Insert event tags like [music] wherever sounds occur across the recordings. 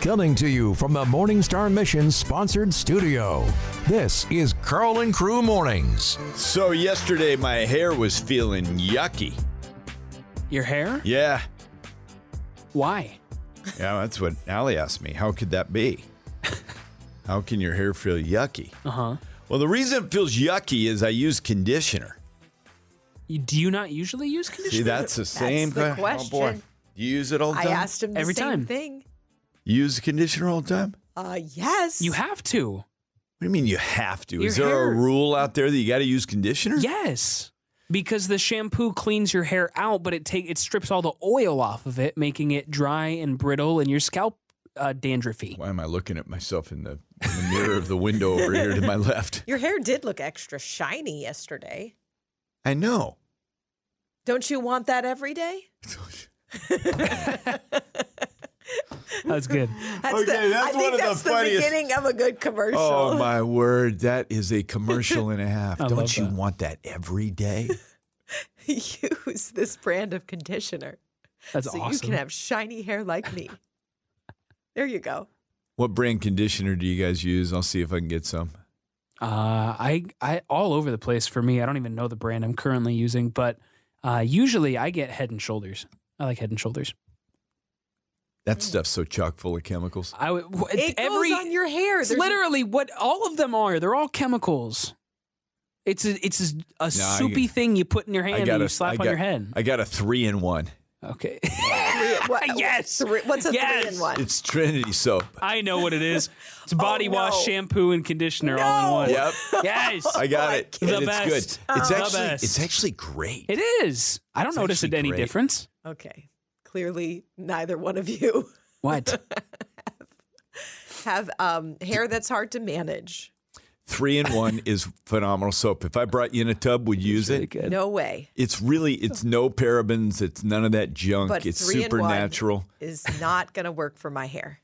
Coming to you from the Morningstar Mission sponsored studio. This is Carl and Crew Mornings. So yesterday my hair was feeling yucky. Your hair? Yeah. Why? Yeah, that's what Allie asked me. How could that be? [laughs] How can your hair feel yucky? Uh huh. Well, the reason it feels yucky is I use conditioner. You, do you not usually use conditioner? See, that's the same the thing. Oh boy. You use it all the I time? asked him the Every same time. thing. You use conditioner all the time? Uh, yes. you have to. What do you mean you have to? Is Your there a rule out there that you got to use conditioner? Yes. Because the shampoo cleans your hair out, but it take it strips all the oil off of it, making it dry and brittle, and your scalp uh, dandruffy. Why am I looking at myself in the, in the mirror of the window over here to my [laughs] left? Your hair did look extra shiny yesterday. I know. Don't you want that every day? [laughs] [laughs] That's good. That's Okay, that's I think one of the that's the, funniest- beginning of a good commercial. Oh my word, that is a commercial and a [laughs] half. I Don't you that. want that every day? [laughs] Use this brand of conditioner That's so awesome. you can have shiny hair like me. there you go. what brand conditioner do you guys use? I'll see if I can get some. Uh, I, I, all over the place for me. I don't even know the brand I'm currently using, but uh, usually I get Head and Shoulders. I like Head and Shoulders. That hmm. stuff's so chock full of chemicals. I would It every goes on your hair. It's literally what all of them are. They're all chemicals. It's a, it's a, a I- soupy thing you put in your hand and you slap I on got- your head. I got a three in one. Okay, [laughs] what- [laughs] Yes. three- what's a three in one? It's Trinity soap. I know what it is. It's [laughs] oh, body Oh, no. wash, shampoo, and conditioner all in one. Yep, Yes, I got oh it. can't- and The it's best. good. It's The actually best. it's actually great. it is. I don't It's notice it any great. difference. Okay. Clearly, neither one of you [laughs] What? have um, hair that's hard to manage. Three in one is phenomenal soap. If I brought you in a tub, would you use Really it? good. No way It's really it's no parabens. It's none of that junk. But it's three in one- supernatural. is not going to work for my hair.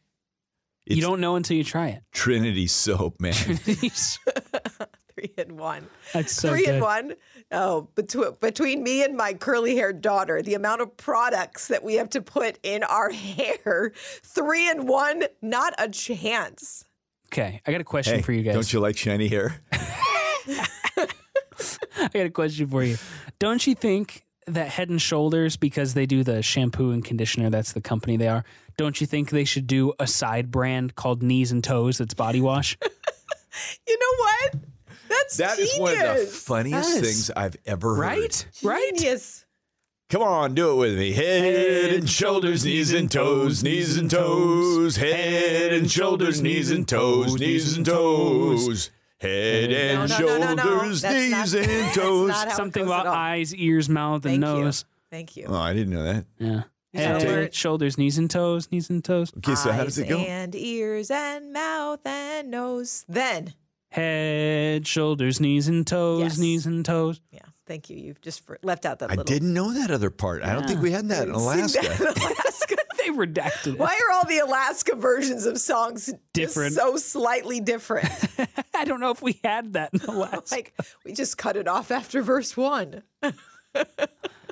It's you don't know until you try it. Trinity soap, man. That's [laughs] [laughs] Three in one. That's so Three good. in one. Oh, between between me and my curly haired daughter, the amount of products that we have to put in our [laughs] hair, three in one, not a chance. Okay, I got a question hey, for you guys. don't you like shiny hair? I got a question for you. Don't you think that Head and Shoulders, because they do the shampoo and conditioner, that's the company they are. Don't you think they should do a side brand called Knees and Toes that's body wash? [laughs] You know what? That's That is one of the funniest Yes. things I've ever heard. right? Right? Genius. Come on, do it with me. Head and shoulders, knees and toes, knees and toes. Head and shoulders, knees and toes, knees and toes. Head and No, no, no, no, no. shoulders, That's knees not- and [laughs] that's toes. not how it Something goes at about all. eyes, ears, mouth, and Thank nose. you. Thank you. Oh, I didn't know that. Yeah. You Head, know shoulders, knees and toes, knees and toes. Okay, so how does it go? And ears and mouth and nose. Then, Head, shoulders, knees and toes, Yes. knees and toes. yeah, thank you. You've just for, left out that part. I little. didn't know that other part. I don't think we had that in Sing Alaska. that in Alaska. [laughs] They redacted it. Why are all the Alaska versions of songs just Different. so slightly different? [laughs] I don't know if we had that in the last. [laughs] like we just cut it off after verse one.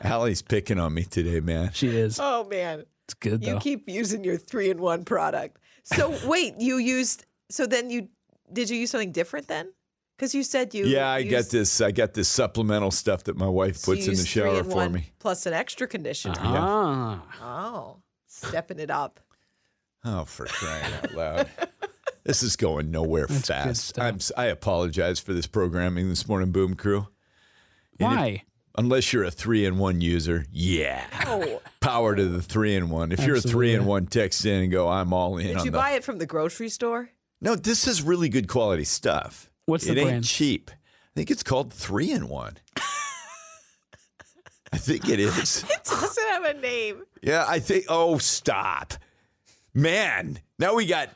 Allie's picking on me today, man. she is. Oh man, It's good you keep using your three in one product. So [laughs] wait, you used. So then you did you use something different then? Because you said you. Yeah, I used, got this. I got this supplemental stuff that my wife so you puts in the used three shower in for one me. plus an extra conditioner. ah. Oh, stepping it up. Oh, for crying out loud. [laughs] This is going nowhere good fast. I'm, s- I apologize for this programming this morning, Boom Crew. Why? Unless you're a three in one user, yeah. Oh, [laughs] Power to the three in one. If you're a three in one, text in and go, I'm all in did on you the. buy it from the grocery store? no, this is really good quality stuff. What's the it ain't cheap. I think it's called three in one. [laughs] I think it is. [laughs] It doesn't have a name. Yeah, I think. Oh, stop, man! Now we got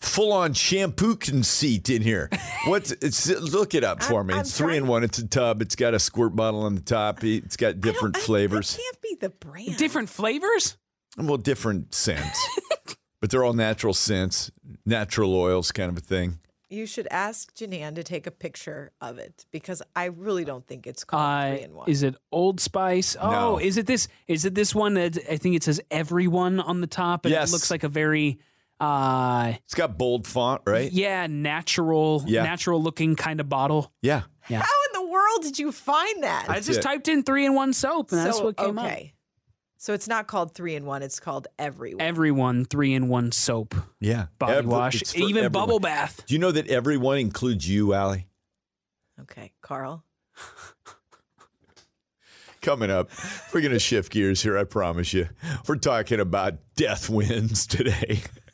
full on shampoo conceit in here. What's [laughs] it's? Look it up for I'm- me. I'm it's three in one. It's a tub. It's got a squirt bottle on the top. It's got different I I- flavors. It can't be the brand. Different flavors? Well, different scents, but they're all natural scents, natural oils, kind of a thing. You should ask Janan to take a picture of it because I really don't think it's called Uh, three in one. is it Old Spice? Oh, No. is it this? Is it this one that I think it says everyone on the top, and Yes. it looks like a very Uh, It's got bold font, right? yeah, natural, Yeah. natural looking kind of bottle. Yeah. Yeah. How in the world did you find that? I just it. typed in three in one soap, and that's what came up. okay. So it's not called three in one. It's called everyone. Everyone three in one soap, Yeah. body Every- wash, even everyone. bubble bath. Do you know that everyone includes you, Allie? okay, Carl. Coming up, we're going to shift gears here, I promise you. We're talking about death wins today [laughs]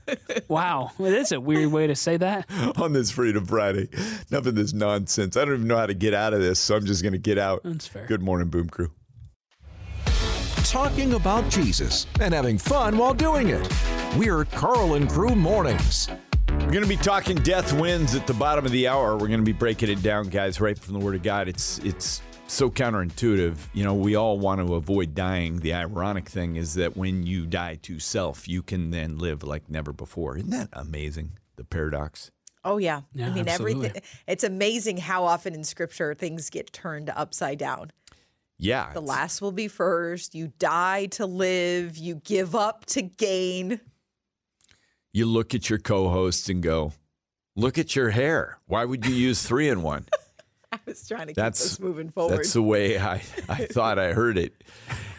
Wow, well, that's a weird way to say that. [laughs] on this Freedom Friday. Enough of this nonsense. I don't even know how to get out of this, so I'm just going to get out. That's fair. Good morning, Boom Crew. Talking about Jesus and having fun while doing it. We're Carl and Crew Mornings. We're going to be talking death wins at the bottom of the hour. We're going to be breaking it down, guys, right from the Word of God. It's it's so counterintuitive. You know, we all want to avoid dying. The ironic thing is that when you die to self, you can then live like never before. Isn't that amazing? The paradox. Oh yeah. yeah I mean absolutely. everything it's amazing how often in scripture things get turned upside down. Yeah. The last will be first. You die to live, you give up to gain. You look at your co-hosts and go, "Look at your hair. Why would you use 3 in 1?" [laughs] [laughs] was trying to keep That's us moving forward. That's the way I, I [laughs] thought I heard it.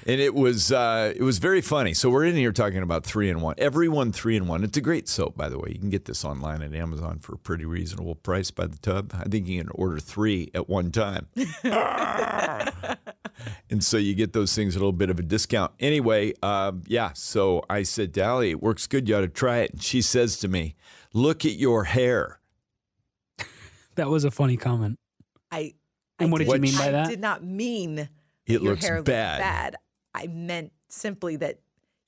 And it was uh, it was very funny. So we're in here talking about three in one. Everyone three in one. It's a great soap, by the way. You can get this online at Amazon for a pretty reasonable price by the tub. I think you can order three at one time. [laughs] and so you get those things at a little bit of a discount. Anyway, um, yeah. So I said, Dally, it works good. You ought to try it. And she says to me, "Look at your hair." That was a funny comment. I And what did you mean by that? I did not mean It your looks hair looked bad. bad. I meant simply that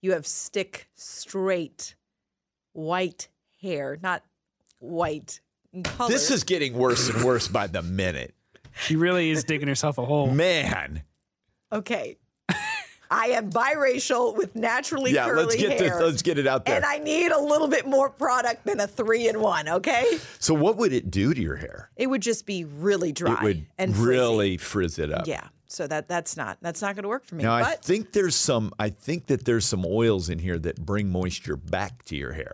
you have stick straight white hair, not white in color. This is getting worse and worse by the minute. She really is digging herself a hole. Man. okay. I am biracial with naturally Yeah, curly let's get this hair. let's get it out there. and I need a little bit more product than a three in one, okay? so what would it do to your hair? It would just be really dry it would and frizzy. really frizz it up. Yeah. So that that's not that's not going to work for me. Now I but think there's some I think that there's some oils in here that bring moisture back to your hair.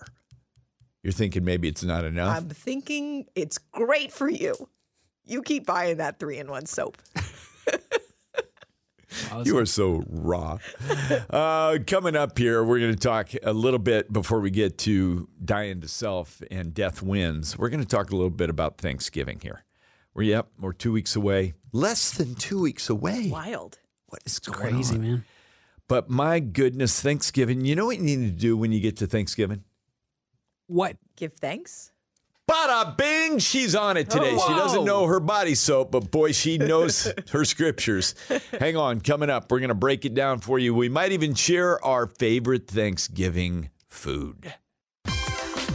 You're thinking maybe it's not enough. I'm thinking it's great for you. You keep buying that three in one soap. [laughs] You are so raw. uh, coming up here, we're going to talk a little bit before we get to dying to self and death wins. We're going to talk a little bit about Thanksgiving here. We're yep, we're two weeks away, less than two weeks away. Wild. What is going Crazy, on? man. But my goodness, Thanksgiving. You know what you need to do when you get to Thanksgiving? What? Give thanks. Bada bing, she's on it today. She doesn't know her body soap, but boy, she knows [laughs] her scriptures. Hang on, coming up, we're going to break it down for you. We might even share our favorite Thanksgiving food.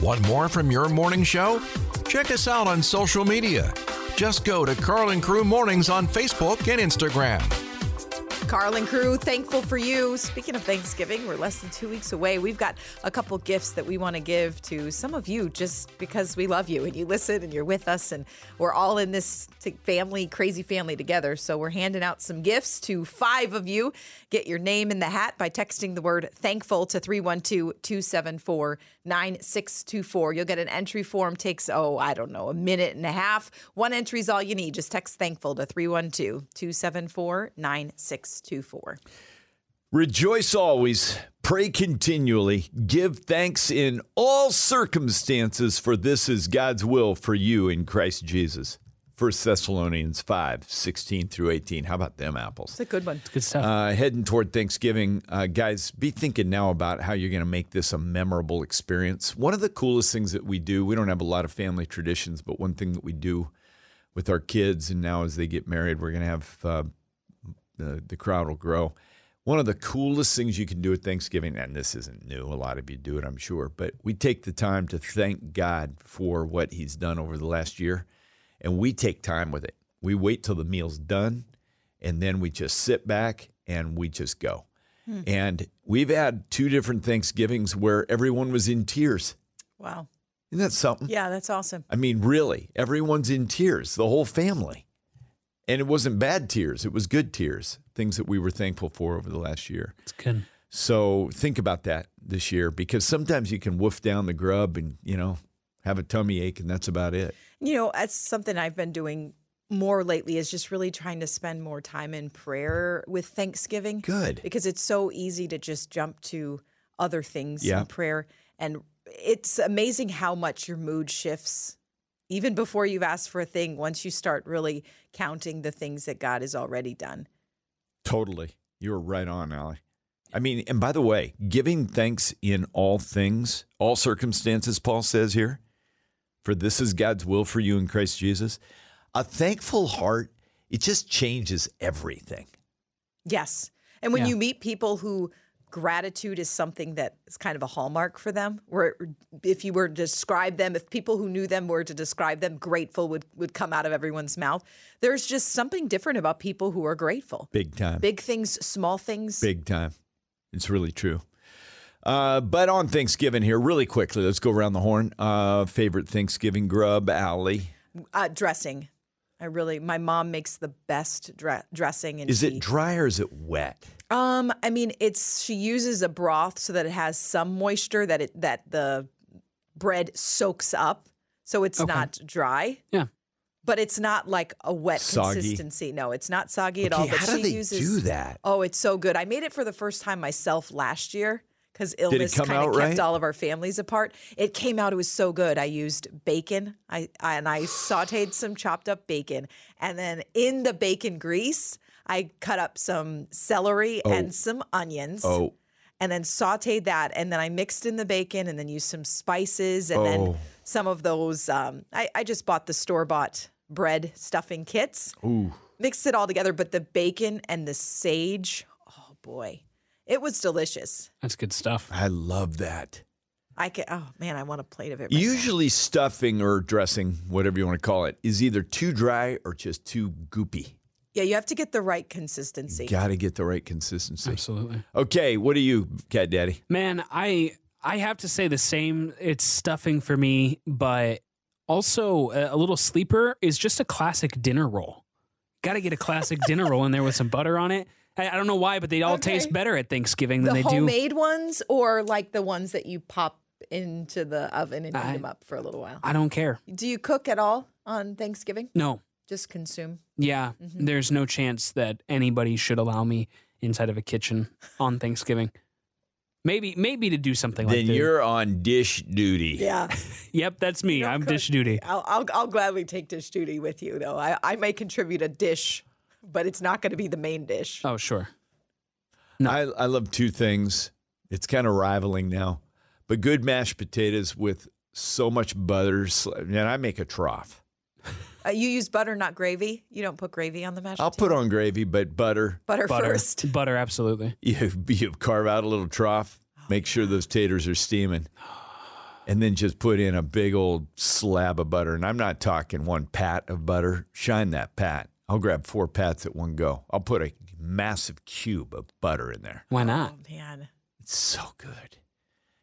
Want more from your morning show? Check us out on social media. Just go to Carl and Crew Mornings on Facebook and Instagram. Carl and crew, thankful for you. Speaking of Thanksgiving, we're less than two weeks away. We've got a couple gifts that we want to give to some of you just because we love you and you listen and you're with us and we're all in this family, crazy family together. So we're handing out some gifts to five of you. Get your name in the hat by texting the word thankful to 312 274 9624. You'll get an entry form, takes, oh, I don't know, a minute and a half. One entry is all you need. Just text thankful to 312 274 9624. Rejoice always, pray continually, give thanks in all circumstances, for this is God's will for you in Christ Jesus. 1 Thessalonians 5 16 through 18. How about them apples? It's a good one. It's Good stuff. Uh, heading toward Thanksgiving, uh, guys, be thinking now about how you're going to make this a memorable experience. One of the coolest things that we do, we don't have a lot of family traditions, but one thing that we do with our kids, and now as they get married, we're going to have uh, the, the crowd will grow. One of the coolest things you can do at Thanksgiving, and this isn't new, a lot of you do it, I'm sure, but we take the time to thank God for what He's done over the last year, and we take time with it. We wait till the meal's done, and then we just sit back and we just go. Hmm. And we've had two different Thanksgivings where everyone was in tears. Wow. Isn't that something? Yeah, that's awesome. I mean, really, everyone's in tears, the whole family. And it wasn't bad tears, it was good tears, things that we were thankful for over the last year. It's good. So think about that this year because sometimes you can woof down the grub and, you know, have a tummy ache and that's about it. You know, that's something I've been doing more lately is just really trying to spend more time in prayer with Thanksgiving. Good. Because it's so easy to just jump to other things Yeah. in prayer. And it's amazing how much your mood shifts even before you've asked for a thing once you start really counting the things that God has already done. Totally. You were right on, Allie. I mean, and by the way, giving thanks in all things, all circumstances, Paul says here, for this is God's will for you in Christ Jesus. A thankful heart, it just changes everything. Yes. And when Yeah. you meet people who gratitude is something that is kind of a hallmark for them, where if you were to describe them, if people who knew them were to describe them, grateful would, would come out of everyone's mouth. There's just something different about people who are grateful. Big time. Big things, small things. Big time. It's really true. Uh, but on Thanksgiving here, really quickly, let's go around the horn. Uh, favorite Thanksgiving grub, Allie. Uh, dressing. I really, my mom makes the best dre- dressing. And Is she, it dry or is it wet? Um, I mean, it's she uses a broth so that it has some moisture that it that the bread soaks up, so it's Okay. not dry. Yeah. But it's not like a wet Soggy. consistency. No, it's not soggy at all. But how she do they uses, do that? Oh, it's so good. I made it for the first time myself last year because illness kind of kept right? all of our families apart. It came out. It was so good. I used bacon. I, I and I sautéed some chopped up bacon, and then in the bacon grease, I cut up some celery and some onions. Oh, And then sauteed that, and then I mixed in the bacon, and then used some spices, and Oh. then some of those. Um, I, I just bought the store bought bread stuffing kits ooh. mixed it all together, but the bacon and the sage, oh boy, it was delicious. That's good stuff. I love that. I can, oh man, I want a plate of it. right now. Usually, stuffing or dressing, whatever you want to call it, is either too dry or just too goopy. yeah, you have to get the right consistency. Got to get the right consistency. Absolutely. Okay, what are you, Cat Daddy? Man, I I have to say the same. It's stuffing for me, but also a, a little sleeper is just a classic dinner roll. Got to get a classic dinner roll in there with some butter on it. I, I don't know why, but they all Okay. taste better at Thanksgiving the than they do. homemade ones, or like the ones that you pop into the oven and heat I- them up for a little while. I don't care. Do you cook at all on Thanksgiving? No, Just consume. yeah, Mm-hmm. there's no chance that anybody should allow me inside of a kitchen on Thanksgiving. Maybe, maybe to do something like then that. you're on dish duty. Yeah, [laughs] Yep, that's me. I'm cook. dish duty. I'll, I'll I'll gladly take dish duty with you, though. I I may contribute a dish, but it's not going to be the main dish. Oh, sure. I, I love two things. It's kind of rivaling now, but good mashed potatoes with so much butter. sl- And I make a trough. Uh, you use butter, not gravy. You don't put gravy on the mashed I'll potato? put on gravy, but butter. butter, Butter, first. [laughs] butter, absolutely. You, you carve out a little trough, make sure those taters are steaming, and then just put in a big old slab of butter. And I'm not talking one pat of butter. Shine that pat. I'll grab four pats at one go. I'll put a massive cube of butter in there. Why not? Oh man, It's so good.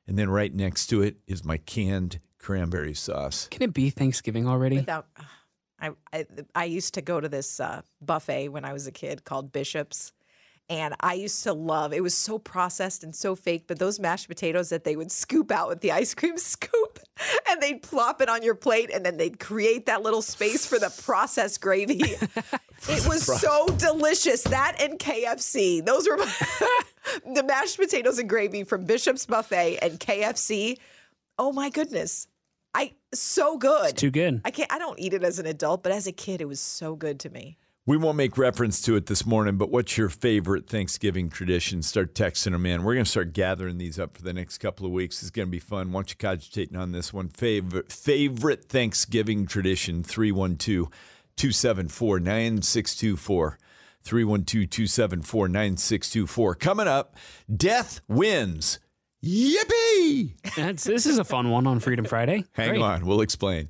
And then right next to it is my canned cranberry sauce. Can it be Thanksgiving already? without. I, I I used to go to this uh, buffet when I was a kid called Bishop's, and I used to love. It was so processed and so fake, but those mashed potatoes that they would scoop out with the ice cream [laughs] scoop, [laughs] and they'd plop it on your plate, and then they'd create that little space for the processed gravy. [laughs] it was so delicious. That and KFC. Those were [laughs] the mashed potatoes and gravy from Bishop's Buffet and KFC. Oh my goodness. I so good. Too good. I can't I don't eat it as an adult, but as a kid it was so good to me. We won't make reference to it this morning, but what's your favorite Thanksgiving tradition? Start texting them in. We're going to start gathering these up for the next couple of weeks. It's going to be fun. Why don't you cogitating on this one? Favorite, favorite Thanksgiving tradition 312 274 9624. 312 274 9624. Coming up, Death Wins. Yippee! That's, this is a fun one on Freedom Friday. Hang Great. on, we'll explain.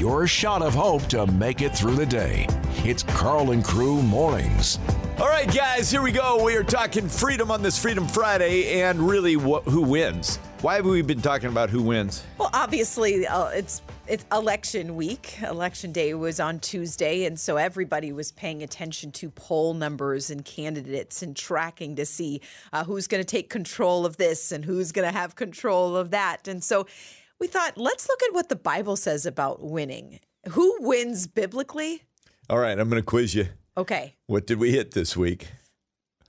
Your shot of hope to make it through the day. It's Carl and Crew Mornings. All right, guys, here we go. We are talking freedom on this Freedom Friday, and really, wh- who wins? Why have we been talking about who wins? Well, obviously, uh, it's it's election week. Election day was on Tuesday, and so everybody was paying attention to poll numbers and candidates and tracking to see uh, who's going to take control of this and who's going to have control of that. And so we thought, let's look at what the Bible says about winning. Who wins biblically? All right, I'm going to quiz you. Okay. What did we hit this week?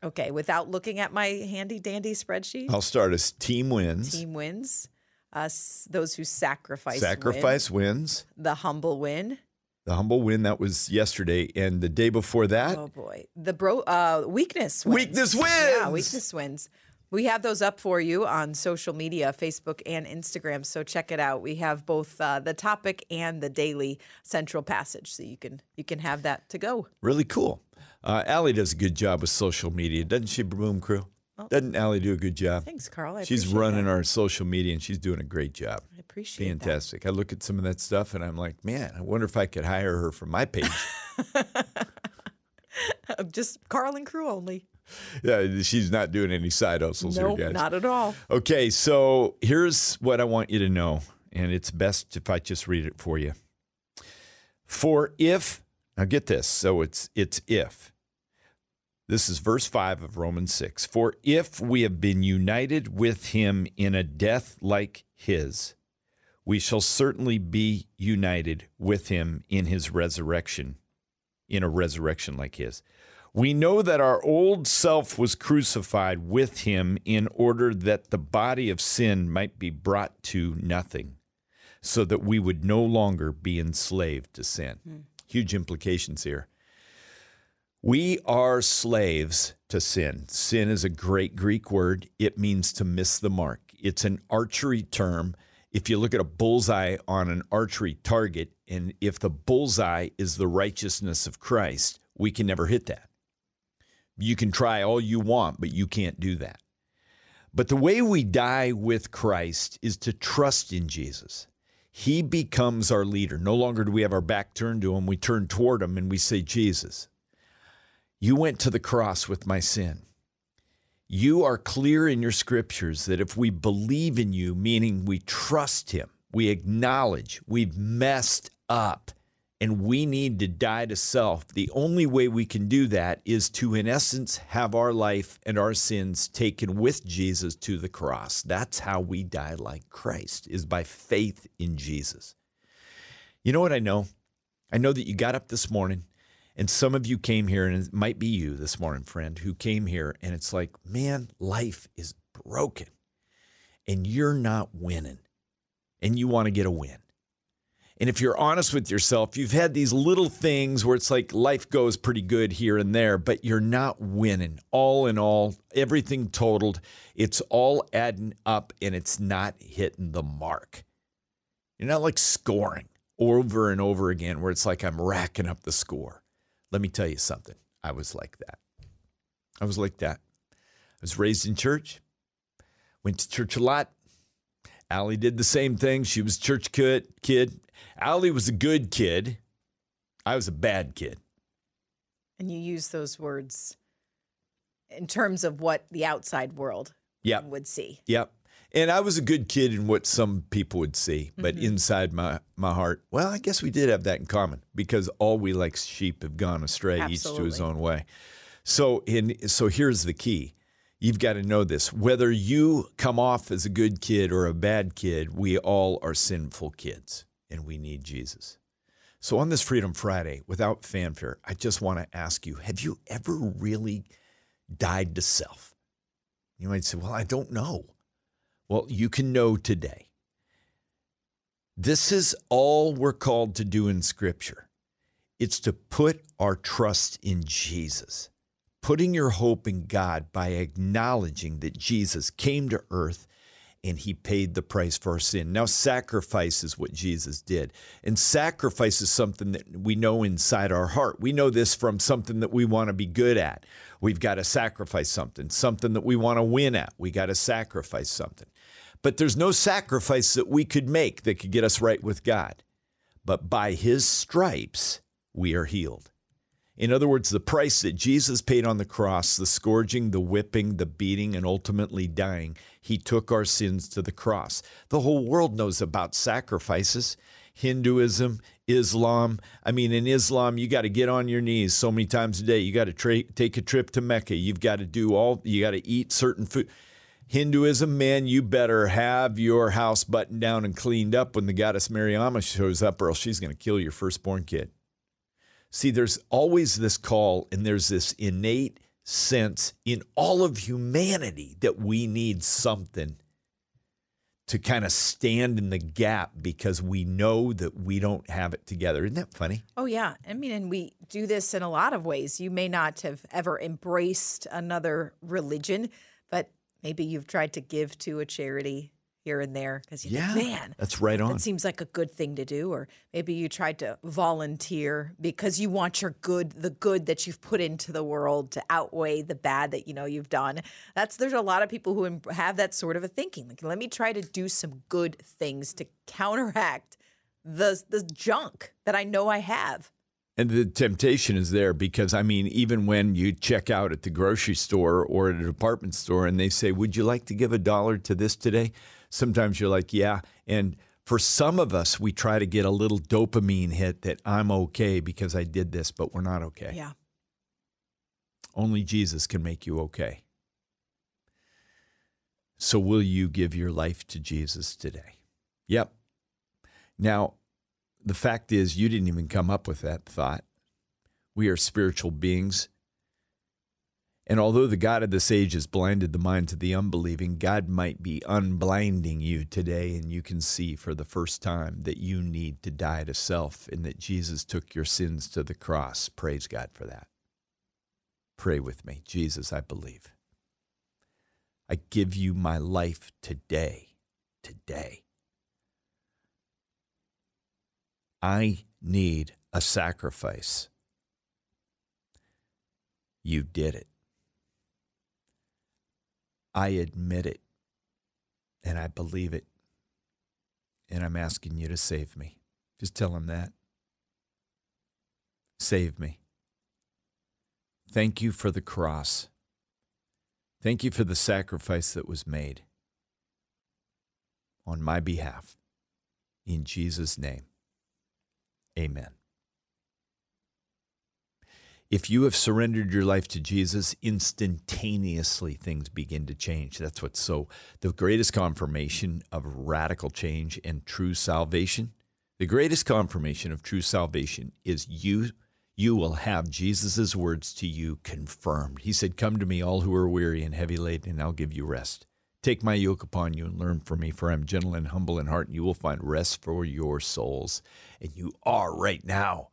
Okay. Without looking at my handy dandy spreadsheet, I'll start as team wins. team wins. Us, those who sacrifice, win. Sacrifice wins. the humble win. The humble win that was yesterday, and the day before that, Oh boy, the bro uh, weakness wins. Weakness Yeah, weakness wins. We have those up for you on social media, Facebook and Instagram. So check it out. We have both uh, the topic and the daily central passage, so you can you can have that to go. really cool. Uh, Allie does a good job with social media, doesn't she, Boom Crew? Doesn't Allie do a good job? Thanks, Carl. I She's running that. our social media, and she's doing a great job. I appreciate that. Fantastic. I look at some of that stuff, and I'm like, man, I wonder if I could hire her for my page. [laughs] Just Carl and crew only. [laughs] yeah, she's not doing any side hustles Nope, here, guys. not at all. Okay, so here's what I want you to know, and it's best if I just read it for you. For if now get this, so it's it's if. This is verse 5 of Romans 6. For if we have been united with him in a death like his, we shall certainly be united with him in his resurrection, in a resurrection like his. We know that our old self was crucified with him in order that the body of sin might be brought to nothing, so that we would no longer be enslaved to sin. Hmm. Huge implications here. We are slaves to sin. Sin is a great Greek word. It means to miss the mark. It's an archery term. If you look at a bullseye on an archery target, and if the bullseye is the righteousness of Christ, we can never hit that. You can try all you want, but you can't do that. But the way we die with Christ is to trust in Jesus. He becomes our leader. No longer do we have our back turned to him. We turn toward him and we say, Jesus, you went to the cross with my sin. You are clear in your scriptures that if we believe in you, meaning we trust him, we acknowledge we've messed up and we need to die to self, the only way we can do that is to, in essence, have our life and our sins taken with Jesus to the cross. That's how we die like Christ, is by faith in Jesus. You know what I know? I know that you got up this morning and some of you came here, and it might be you this morning, friend, who came here, and it's like, man, life is broken and you're not winning and you want to get a win. And if you're honest with yourself, you've had these little things where it's like life goes pretty good here and there, but you're not winning. All in all, everything totaled, it's all adding up and it's not hitting the mark. You're not like scoring over and over again where it's like I'm racking up the score. Let me tell you something. I was like that. I was like that. I was raised in church, went to church a lot. Allie did the same thing. She was church kid. kid. Allie was a good kid. I was a bad kid. And you use those words in terms of what the outside world Yep. would see. Yep. And I was a good kid in what some people would see, but mm-hmm. inside my, my heart, well, I guess we did have that in common because all we like sheep have gone astray, each to his own way. So in so here's the key. You've got to know this. Whether you come off as a good kid or a bad kid, we all are sinful kids and we need Jesus. So on this Freedom Friday, without fanfare, I just want to ask you, have you ever really died to self? You might say, well, I don't know. Well, you can know today. This is all we're called to do in Scripture. It's to put our trust in Jesus, putting your hope in God by acknowledging that Jesus came to earth and he paid the price for our sin. Now, sacrifice is what Jesus did. And sacrifice is something that we know inside our heart. We know this from something that we want to be good at. We've got to sacrifice something, something that we want to win at. We got to sacrifice something. But there's no sacrifice that we could make that could get us right with God. But by his stripes, we are healed. In other words, the price that Jesus paid on the cross, the scourging, the whipping, the beating, and ultimately dying, he took our sins to the cross. The whole world knows about sacrifices. Hinduism, Islam. I mean, in Islam, you got to get on your knees so many times a day. You got to tra- take a trip to Mecca. You've got to do all, you got to eat certain food. Hinduism, man, you better have your house buttoned down and cleaned up when the goddess Mariamma shows up, or else she's going to kill your firstborn kid. See, there's always this call, and there's this innate sense in all of humanity that we need something to kind of stand in the gap because we know that we don't have it together. Isn't that funny? Oh, yeah. I mean, and we do this in a lot of ways. You may not have ever embraced another religion, but maybe you've tried to give to a charity here and there because you Yeah, think, man, that's right on. that seems like a good thing to do. Or maybe you tried to volunteer because you want your good, the good that you've put into the world to outweigh the bad that you know you've done. That's there's a lot of people who have that sort of a thinking. Like, let me try to do some good things to counteract the the junk that I know I have. And the temptation is there because, I mean, even when you check out at the grocery store or at a department store and they say, Would you like to give a dollar to this today? Sometimes you're like, Yeah. And for some of us, we try to get a little dopamine hit that I'm okay because I did this, but we're not okay. Yeah. Only Jesus can make you okay. So, will you give your life to Jesus today? Yep. Now, the fact is, you didn't even come up with that thought. We are spiritual beings. And although the God of this age has blinded the minds of the unbelieving, God might be unblinding you today, and you can see for the first time that you need to die to self and that Jesus took your sins to the cross. Praise God for that. Pray with me. Jesus, I believe. I give you my life today. Today. I need a sacrifice. You did it. I admit it. And I believe it. And I'm asking you to save me. Just tell him that. Save me. Thank you for the cross. Thank you for the sacrifice that was made on my behalf. In Jesus' name, amen. If you have surrendered your life to Jesus, instantaneously things begin to change. That's what's so the greatest confirmation of radical change and true salvation. The greatest confirmation of true salvation is you you will have Jesus' words to you confirmed. He said, Come to me, all who are weary and heavy laden, and I'll give you rest. Take my yoke upon you and learn from me, for I'm gentle and humble in heart, and you will find rest for your souls. And you are right now.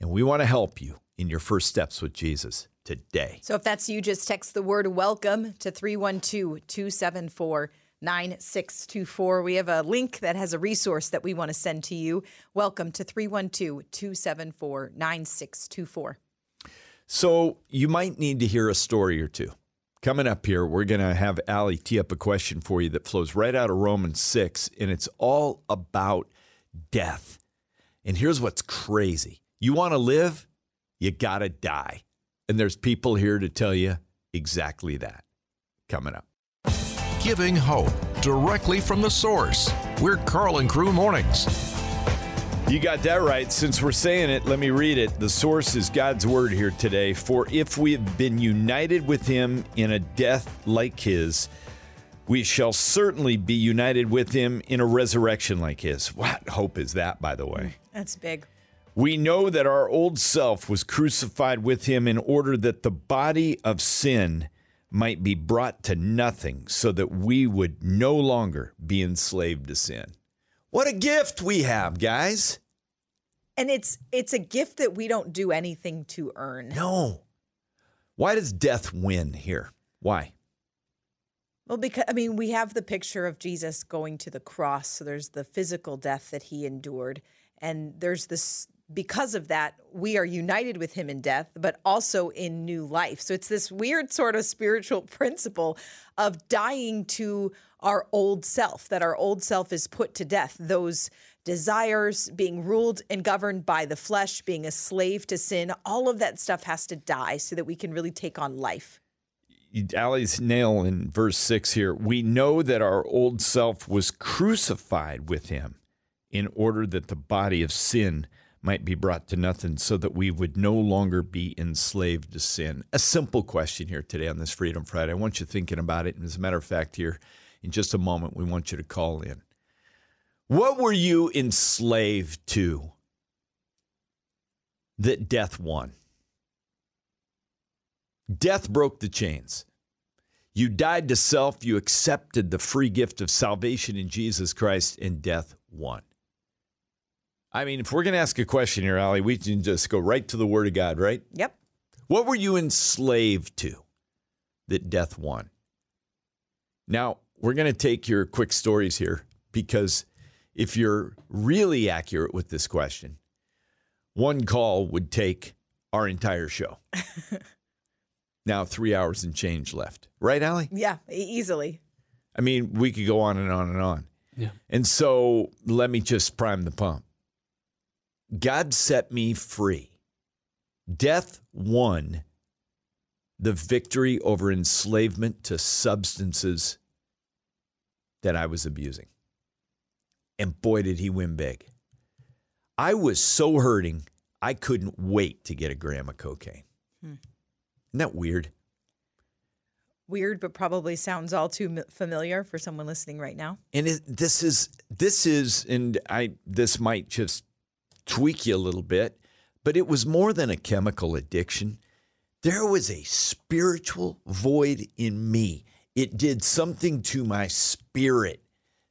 And we want to help you in your first steps with Jesus today. So if that's you, just text the word welcome to 312 274 9624. We have a link that has a resource that we want to send to you. Welcome to 312 274 9624. So you might need to hear a story or two. Coming up here, we're going to have Allie tee up a question for you that flows right out of Romans 6, and it's all about death. And here's what's crazy you want to live, you got to die. And there's people here to tell you exactly that. Coming up. Giving hope directly from the source. We're Carl and Crew Mornings. You got that right. Since we're saying it, let me read it. The source is God's word here today. For if we have been united with him in a death like his, we shall certainly be united with him in a resurrection like his. What hope is that, by the way? That's big. We know that our old self was crucified with him in order that the body of sin might be brought to nothing, so that we would no longer be enslaved to sin. What a gift we have, guys. And it's it's a gift that we don't do anything to earn. No. Why does death win here? Why? Well, because I mean, we have the picture of Jesus going to the cross. So there's the physical death that he endured, and there's this because of that, we are united with him in death, but also in new life. So it's this weird sort of spiritual [laughs] principle of dying to our old self, that our old self is put to death. Those desires, being ruled and governed by the flesh, being a slave to sin, all of that stuff has to die so that we can really take on life. Allie's nail in verse 6 here. We know that our old self was crucified with him in order that the body of sin might be brought to nothing so that we would no longer be enslaved to sin. A simple question here today on this Freedom Friday. I want you thinking about it. And as a matter of fact, here in just a moment, we want you to call in. What were you enslaved to that death won? Death broke the chains. You died to self, you accepted the free gift of salvation in Jesus Christ, and death won. I mean, if we're going to ask a question here, Allie, we can just go right to the Word of God, right? Yep. What were you enslaved to that death won? Now, we're going to take your quick stories here because if you're really accurate with this question, one call would take our entire show. [laughs] now, three hours and change left. Right, Allie? Yeah, easily. I mean, we could go on and on and on. Yeah. And so let me just prime the pump. God set me free. Death won the victory over enslavement to substances that I was abusing. And boy, did he win big. I was so hurting, I couldn't wait to get a gram of cocaine. Hmm. Isn't that weird? Weird, but probably sounds all too familiar for someone listening right now. And it, this is this is, and I this might just tweak you a little bit, but it was more than a chemical addiction. There was a spiritual void in me. It did something to my spirit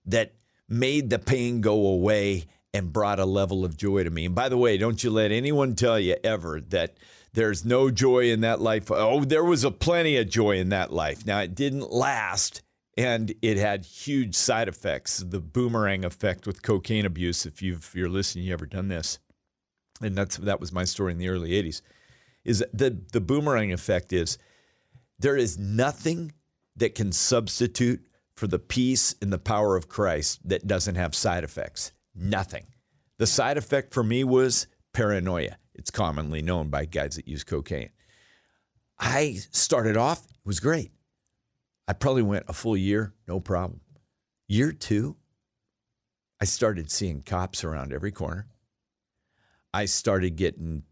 that made the pain go away and brought a level of joy to me. And by the way, don't you let anyone tell you ever that there's no joy in that life. Oh, there was a plenty of joy in that life. Now it didn't last and it had huge side effects. The boomerang effect with cocaine abuse. If you've, you're listening, you ever done this, and that's that was my story in the early '80s. Is the the boomerang effect is there is nothing that can substitute for the peace and the power of Christ that doesn't have side effects. Nothing. The side effect for me was paranoia. It's commonly known by guys that use cocaine. I started off, it was great. I probably went a full year, no problem. Year two, I started seeing cops around every corner. I started getting,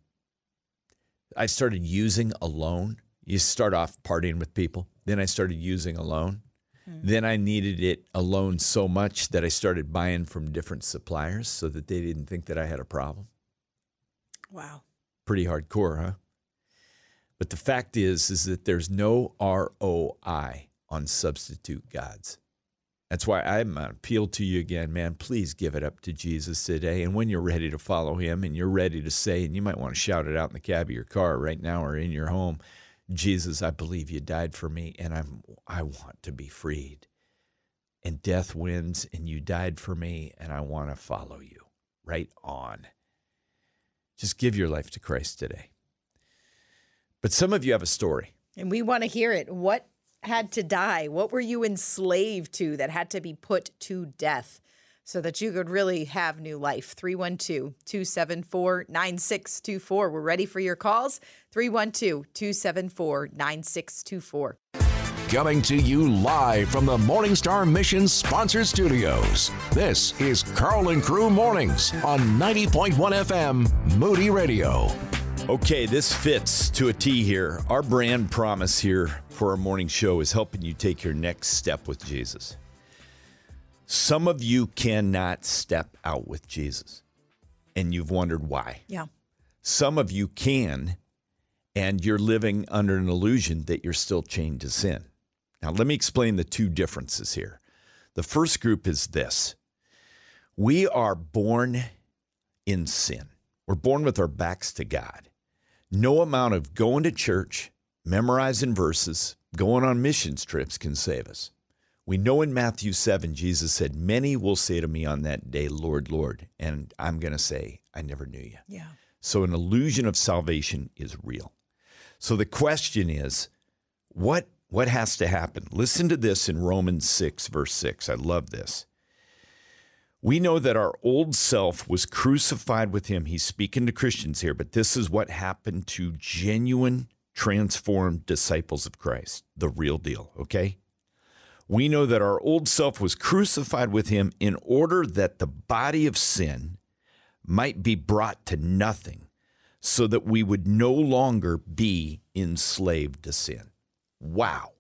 I started using alone. You start off partying with people. Then I started using alone. Mm-hmm. Then I needed it alone so much that I started buying from different suppliers so that they didn't think that I had a problem. Wow. Pretty hardcore, huh? But the fact is, is that there's no ROI on substitute gods. That's why I'm an appeal to you again, man. Please give it up to Jesus today. And when you're ready to follow him and you're ready to say, and you might want to shout it out in the cab of your car right now or in your home, Jesus, I believe you died for me and I'm I want to be freed. And death wins and you died for me and I want to follow you. Right on. Just give your life to Christ today. But some of you have a story. And we want to hear it. What had to die? What were you enslaved to that had to be put to death so that you could really have new life? 312 274 9624. We're ready for your calls. 312 274 9624. Coming to you live from the Morningstar Mission sponsored studios. This is Carl and Crew Mornings on 90.1 FM, Moody Radio. Okay, this fits to a T here. Our brand promise here for our morning show is helping you take your next step with Jesus. Some of you cannot step out with Jesus, and you've wondered why. Yeah. Some of you can, and you're living under an illusion that you're still chained to sin. Now, let me explain the two differences here. The first group is this we are born in sin, we're born with our backs to God. No amount of going to church, memorizing verses, going on missions trips can save us. We know in Matthew 7, Jesus said, Many will say to me on that day, Lord, Lord. And I'm going to say, I never knew you. Yeah. So an illusion of salvation is real. So the question is, what, what has to happen? Listen to this in Romans 6, verse 6. I love this. We know that our old self was crucified with him. He's speaking to Christians here, but this is what happened to genuine, transformed disciples of Christ, the real deal, okay? We know that our old self was crucified with him in order that the body of sin might be brought to nothing, so that we would no longer be enslaved to sin. Wow.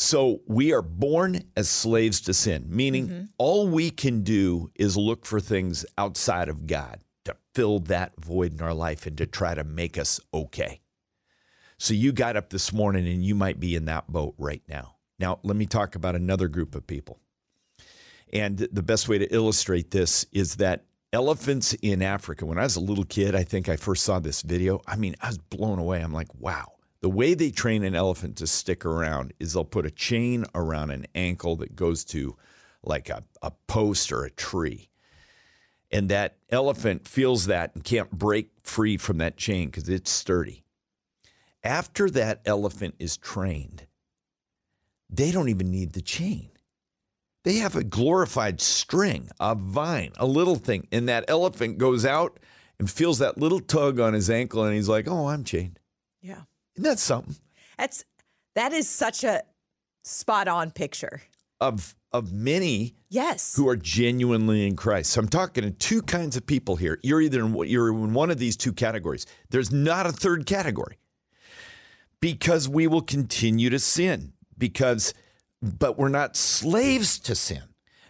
So we are born as slaves to sin, meaning mm-hmm. all we can do is look for things outside of God to fill that void in our life and to try to make us okay. So you got up this morning and you might be in that boat right now. Now, let me talk about another group of people. And the best way to illustrate this is that elephants in Africa, when I was a little kid, I think I first saw this video. I mean, I was blown away. I'm like, wow. The way they train an elephant to stick around is they'll put a chain around an ankle that goes to like a, a post or a tree. And that elephant feels that and can't break free from that chain because it's sturdy. After that elephant is trained, they don't even need the chain. They have a glorified string, a vine, a little thing. And that elephant goes out and feels that little tug on his ankle and he's like, oh, I'm chained. Yeah. Isn't that something? That's that is such a spot on picture. Of of many Yes. who are genuinely in Christ. So I'm talking to two kinds of people here. You're either in, you're in one of these two categories. There's not a third category because we will continue to sin because but we're not slaves to sin.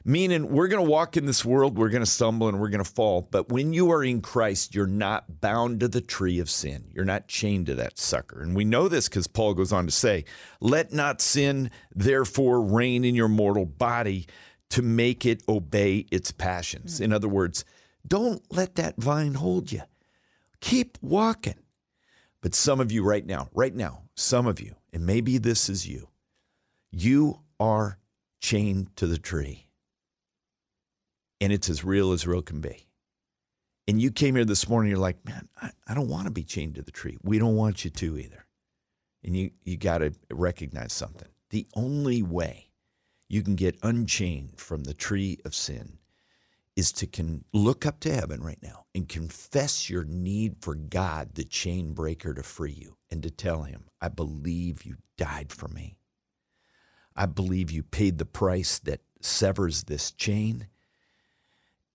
Meaning we're going to walk in this world, we're going to stumble and we're going to fall, but when you are in Christ, you're not bound to the tree of sin. You're not chained to that sucker. And we know this cuz Paul goes on to say, "Let not sin therefore reign in your mortal body to make it obey its passions." Hmm. In other words, don't let that vine hold you. Keep walking. But some of you right now, right now, some of you, and maybe this is you, you are chained to the tree. And it's as real as real can be. And you came here this morning, you're like, man, I, I don't want to be chained to the tree. We don't want you to either. And you, you got to recognize something. The only way you can get unchained from the tree of sin is to can look up to heaven right now and confess your need for God, the chain breaker, to free you, and to tell him, I believe you died for me. I believe you paid the price that severs this chain.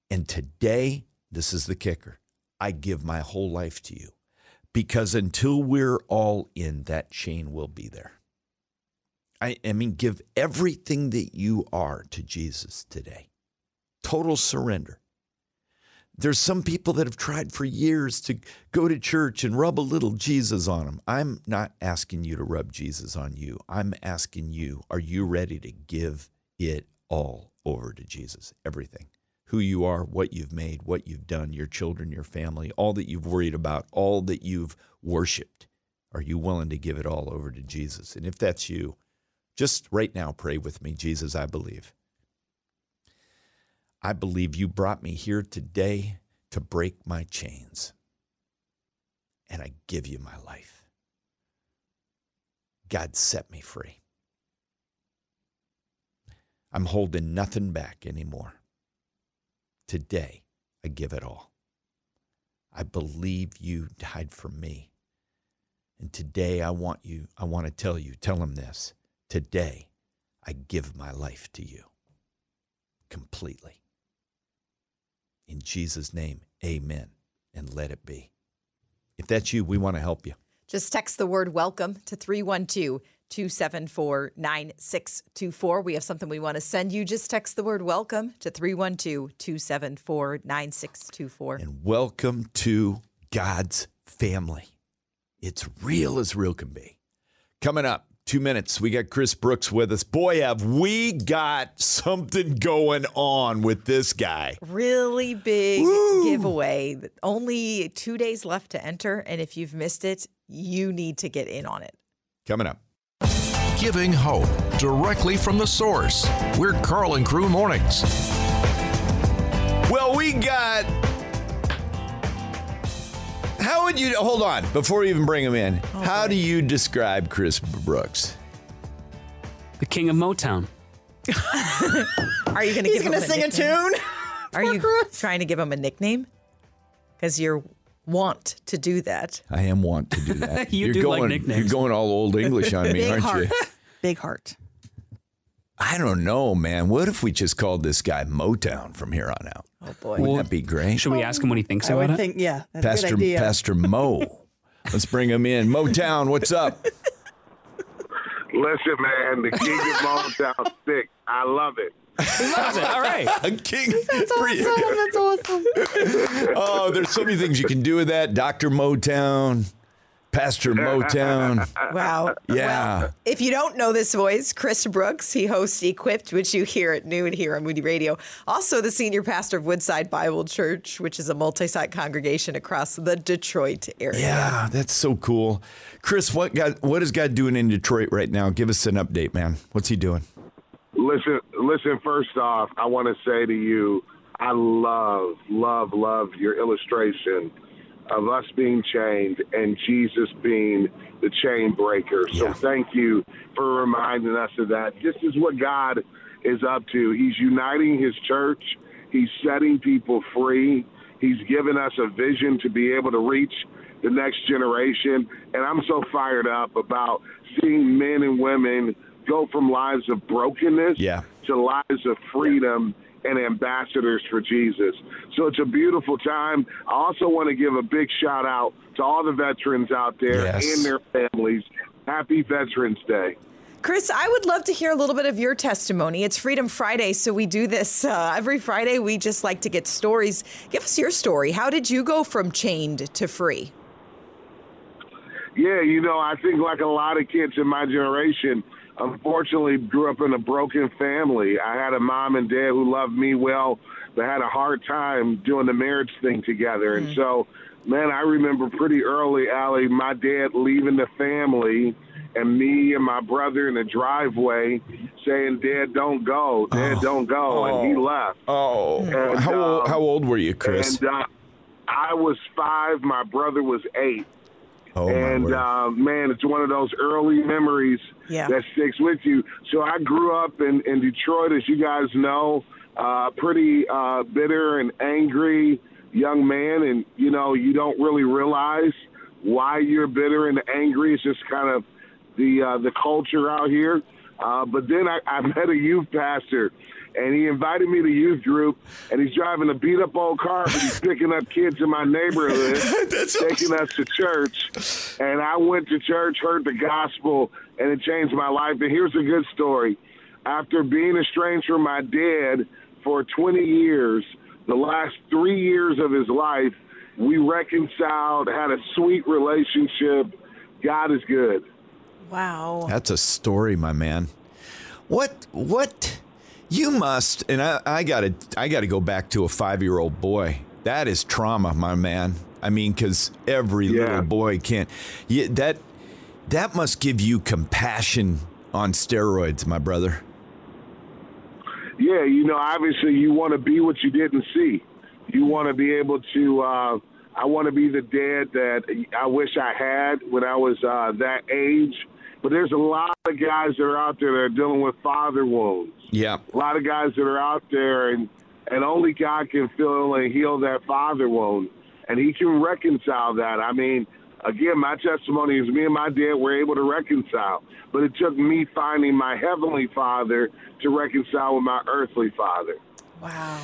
And today, this is the kicker I give my whole life to you because until we're all in, that chain will be there. I, I mean, give everything that you are to Jesus today. Total surrender. There's some people that have tried for years to go to church and rub a little Jesus on them. I'm not asking you to rub Jesus on you. I'm asking you, are you ready to give it all over to Jesus? Everything. Who you are, what you've made, what you've done, your children, your family, all that you've worried about, all that you've worshiped. Are you willing to give it all over to Jesus? And if that's you, just right now pray with me Jesus, I believe. I believe you brought me here today to break my chains. And I give you my life. God set me free. I'm holding nothing back anymore. Today, I give it all. I believe you died for me. And today I want you, I want to tell you, tell him this. Today, I give my life to you completely. In Jesus' name, amen. And let it be. If that's you, we want to help you. Just text the word welcome to 312 274 9624. We have something we want to send you. Just text the word welcome to 312 274 9624. And welcome to God's family. It's real as real can be. Coming up, two minutes, we got Chris Brooks with us. Boy, have we got something going on with this guy. Really big giveaway. Only two days left to enter. And if you've missed it, you need to get in on it. Coming up. Giving hope directly from the source. We're Carl and Crew Mornings. Well, we got. How would you hold on before we even bring him in? Oh, how do you describe Chris Brooks? The king of Motown. [laughs] Are you going to He's give him going to sing a nickname? tune. [laughs] Are you Chris. trying to give him a nickname? Because you're want to do that. I am want to do that. [laughs] You you're do like going, nicknames. You're going all old English on me, aren't heart. you? Big heart. I don't know, man. What if we just called this guy Motown from here on out? Oh boy. Wouldn't that be great? Should we ask him what he thinks I about would it? think, yeah, that's a Pastor good idea. Pastor Mo. [laughs] Let's bring him in. Motown, what's up? Listen, man, the King of Motown [laughs] sick. I love it. All right. A king. That's awesome. That's awesome. [laughs] Oh, there's so many things you can do with that. Dr. Motown, Pastor Motown. [laughs] Wow. Yeah. If you don't know this voice, Chris Brooks, he hosts Equipped, which you hear at noon here on Moody Radio. Also, the senior pastor of Woodside Bible Church, which is a multi site congregation across the Detroit area. Yeah, that's so cool. Chris, what God, what is God doing in Detroit right now? Give us an update, man. What's he doing? Listen, listen. First off, I want to say to you, I love, love, love your illustration of us being chained and Jesus being the chain breaker. So Yeah. thank you for reminding us of that. This is what God is up to. He's uniting His church. He's setting people free. He's given us a vision to be able to reach the next generation. And I'm so fired up about seeing men and women go from lives of brokenness Yeah. to lives of freedom and ambassadors for Jesus. So it's a beautiful time. I also want to give a big shout out to all the veterans out there Yes. and their families. Happy Veterans Day. Chris, I would love to hear a little bit of your testimony. It's Freedom Friday, so we do this uh, every Friday. We just like to get stories. Give us your story. How did you go from chained to free? Yeah, you know, I think like a lot of kids in my generation, unfortunately grew up in a broken family. I had a mom and dad who loved me well, but had a hard time doing the marriage thing together. And so, man, I remember pretty early, Allie, my dad leaving the family and me and my brother in the driveway saying, Dad, don't go. Dad, don't go. And he left. Oh, And, how old, um, how old were you, Chris? And uh, I was five, my brother was eight. Oh, and uh, man, it's one of those early memories Yeah. that sticks with you. So I grew up in, in Detroit, as you guys know, uh, pretty uh, bitter and angry young man, and you know you don't really realize why you're bitter and angry. It's just kind of the uh, the culture out here. Uh, but then I, I [laughs] met a youth pastor, and he invited me to youth group, and he's driving a beat up old car, but he's picking up kids in my neighborhood, [laughs] taking us to church. And I went to church, heard the gospel, and it changed my life. And here's a good story. After being estranged from my dad for 20 years, the last three years of his life, we reconciled, had a sweet relationship. God is good. Wow. That's a story, my man. What what you must and I, I gotta I gotta go back to a five year old boy. That is trauma, my man. I mean, because every Yeah. little boy can't. Yeah, that that must give you compassion on steroids, my brother. Yeah, you know, obviously you want to be what you didn't see. You want to be able to. Uh, I want to be the dad that I wish I had when I was uh, that age. But there's a lot of guys that are out there that are dealing with father wounds. Yeah. A lot of guys that are out there, and and only God can fill and heal that father wound, and He can reconcile that. I mean, again, my testimony is me and my dad were able to reconcile, but it took me finding my heavenly Father to reconcile with my earthly father. Wow.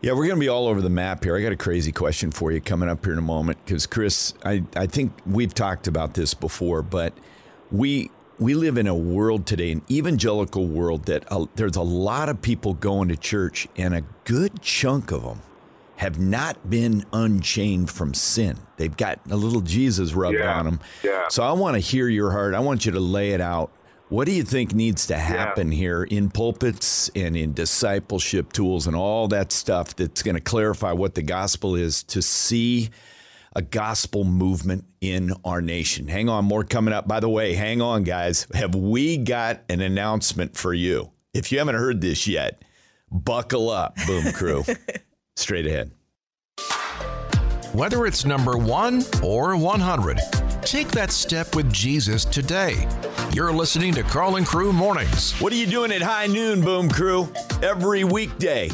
Yeah, we're going to be all over the map here. I got a crazy question for you coming up here in a moment because Chris, I, I think we've talked about this before, but we we live in a world today, an evangelical world that uh, there's a lot of people going to church, and a good chunk of them have not been unchained from sin. They've got a little Jesus rubbed Yeah, on them. yeah. So I want to hear your heart. I want you to lay it out. What do you think needs to happen here in pulpits and in discipleship tools and all that stuff that's going to clarify what the gospel is to see a gospel movement in our nation? Hang on, more coming up. By the way, hang on, guys. Have we got an announcement for you? If you haven't heard this yet, buckle up, Boom Crew. [laughs] Straight ahead. Whether it's number one or 100, Take that step with Jesus today. You're listening to Carl and Crew Mornings. What are you doing at high noon, Boom Crew? Every weekday.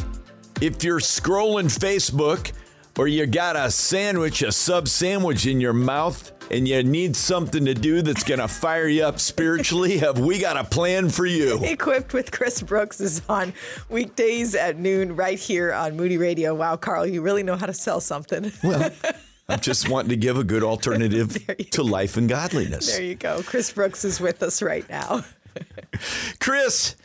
If you're scrolling Facebook or you got a sandwich, a sub sandwich in your mouth, and you need something to do that's going to fire you up spiritually, [laughs] have we got a plan for you? Equipped with Chris Brooks is on weekdays at noon right here on Moody Radio. Wow, Carl, you really know how to sell something. Well, I'm just [laughs] wanting to give a good alternative to life and godliness. There you go. Chris Brooks is with us right now. [laughs] Chris,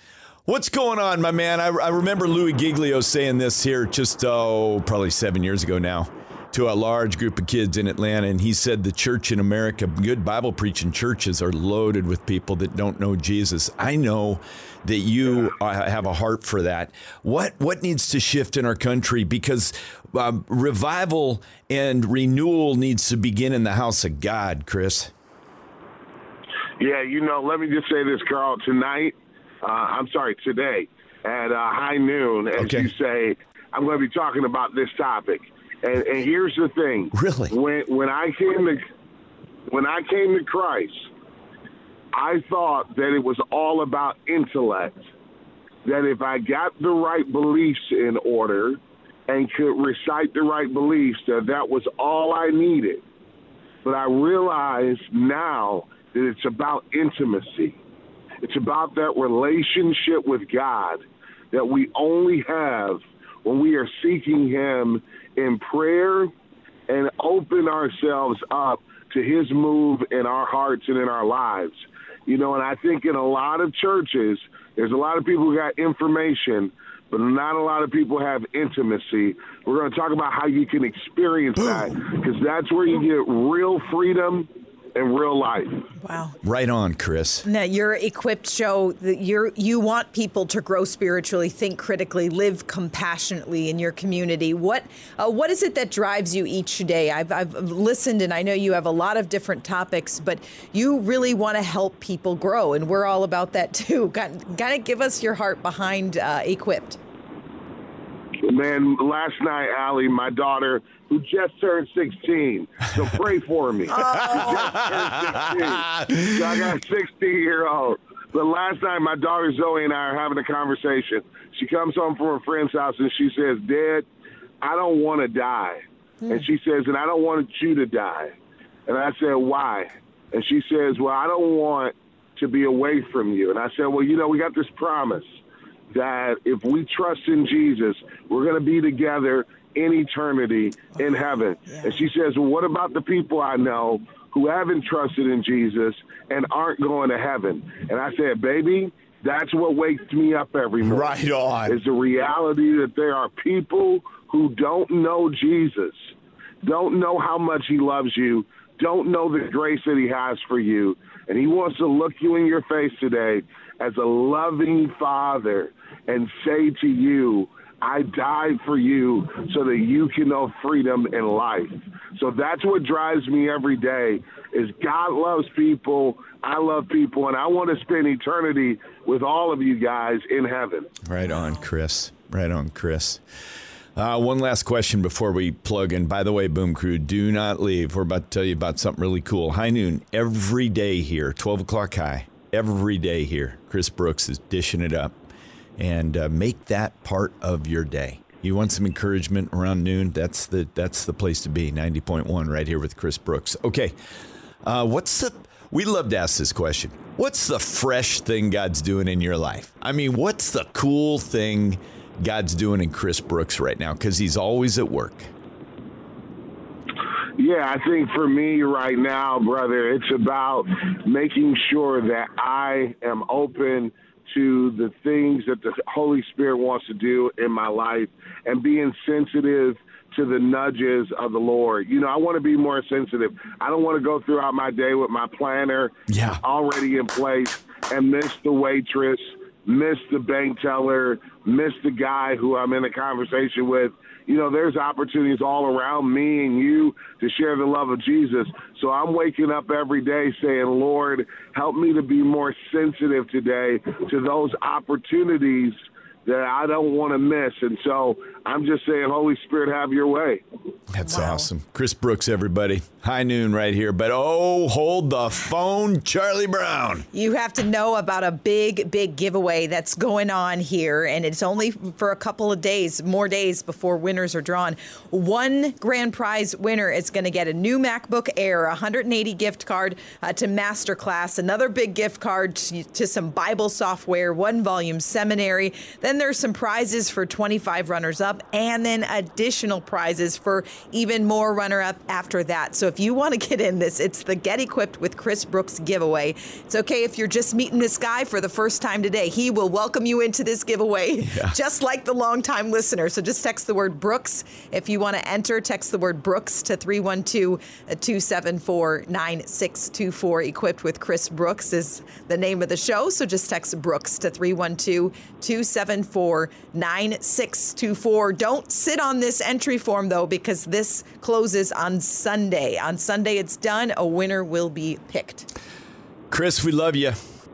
what's going on, my man? I, I remember Louis Giglio saying this here just, oh, probably seven years ago now to a large group of kids in Atlanta, and he said the church in America, good Bible preaching churches, are loaded with people that don't know Jesus. I know that you uh, have a heart for that. What what needs to shift in our country because um, revival and renewal needs to begin in the house of God, Chris. Yeah, you know, let me just say this, Carl. Tonight, uh, I'm sorry, today at uh, high noon, as Okay. you say, I'm going to be talking about this topic. And, and here's the thing: Really? when when I came to when I came to Christ, I thought that it was all about intellect. That if I got the right beliefs in order and could recite the right beliefs, that that was all I needed. But I realize now that it's about intimacy. It's about that relationship with God that we only have when we are seeking Him in prayer and open ourselves up to His move in our hearts and in our lives. You know, and I think in a lot of churches, there's a lot of people who got information, but not a lot of people have intimacy. We're going to talk about how you can experience that because that's where you get real freedom and real life. Wow. Right on, Chris. Now, your equipped show that you're you want people to grow spiritually, think critically, live compassionately in your community. What uh, what is it that drives you each day? I've, I've listened, and I know you have a lot of different topics, but you really want to help people grow, and we're all about that too. [laughs] Kind of give us your heart behind uh, equipped. Man, last night, Allie, my daughter, who just turned 16, so pray for me. [laughs] She just 16. So I got a 16 year old. But last night, my daughter Zoe and I are having a conversation. She comes home from a friend's house and she says, Dad, I don't want to die. Hmm. And she says, and I don't want you to die. And I said, why? And she says, well, I don't want to be away from you. And I said, well, you know, we got this promise that if we trust in Jesus, we're going to be together in eternity in oh, heaven. And she says, Well, what about the people I know who haven't trusted in Jesus and aren't going to heaven? And I said, Baby, that's what wakes me up every morning. Right on. Is the reality that there are people who don't know Jesus, don't know how much he loves you, don't know the grace that he has for you. And he wants to look you in your face today as a loving father and say to you, I died for you so that you can know freedom and life. So that's what drives me every day is God loves people, I love people, and I want to spend eternity with all of you guys in heaven. Right on, Chris. Right on, Chris. Uh, one last question before we plug in. By the way, Boom Crew, do not leave. We're about to tell you about something really cool. High noon every day here, 12 o'clock high, every day here. Chris Brooks is dishing it up. And uh, make that part of your day. You want some encouragement around noon? That's the that's the place to be. Ninety point one, right here with Chris Brooks. Okay, uh, what's the? We love to ask this question. What's the fresh thing God's doing in your life? I mean, what's the cool thing God's doing in Chris Brooks right now? Because he's always at work. Yeah, I think for me right now, brother, it's about making sure that I am open to the things that the Holy Spirit wants to do in my life and being sensitive to the nudges of the Lord. You know, I want to be more sensitive. I don't want to go throughout my day with my planner Yeah. already in place and miss the waitress, miss the bank teller, miss the guy who I'm in a conversation with. You know, there's opportunities all around me and you to share the love of Jesus. So I'm waking up every day saying, Lord, help me to be more sensitive today to those opportunities that I don't want to miss. And so I'm just saying, Holy Spirit, have your way. That's Wow. awesome. Chris Brooks, everybody. High noon right here. But oh, hold the phone, Charlie Brown. You have to know about a big, big giveaway that's going on here, and it's only for a couple of days, more days before winners are drawn. One grand prize winner is going to get a new MacBook Air, a 180 gift card uh, to Masterclass, another big gift card to, to some Bible software, one volume seminary. Then there's some prizes for 25 runners up, and then additional prizes for even more runner up after that. So if you want to get in this, it's the Get Equipped with Chris Brooks giveaway. It's okay if you're just meeting this guy for the first time today. He will welcome you into this giveaway, [laughs] just like the longtime listener. So just text the word Brooks. If you want to enter, text the word Brooks to 312 274 9624. Equipped with Chris Brooks is the name of the show. So just text Brooks to 312 274 9624. Don't sit on this entry form, though, because this closes on Sunday. On Sunday, it's done. A winner will be picked. Chris, we love you.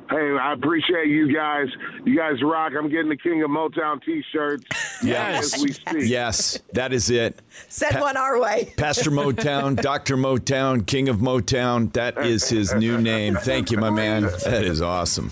Hey, I appreciate you guys. You guys rock. I'm getting the King of Motown T-shirts [laughs] Yes. as we speak. Yes, that is it. Send one our way. [laughs] Pastor Motown, Dr. Motown, King of Motown. That is his new name. Thank you, my man. That is awesome.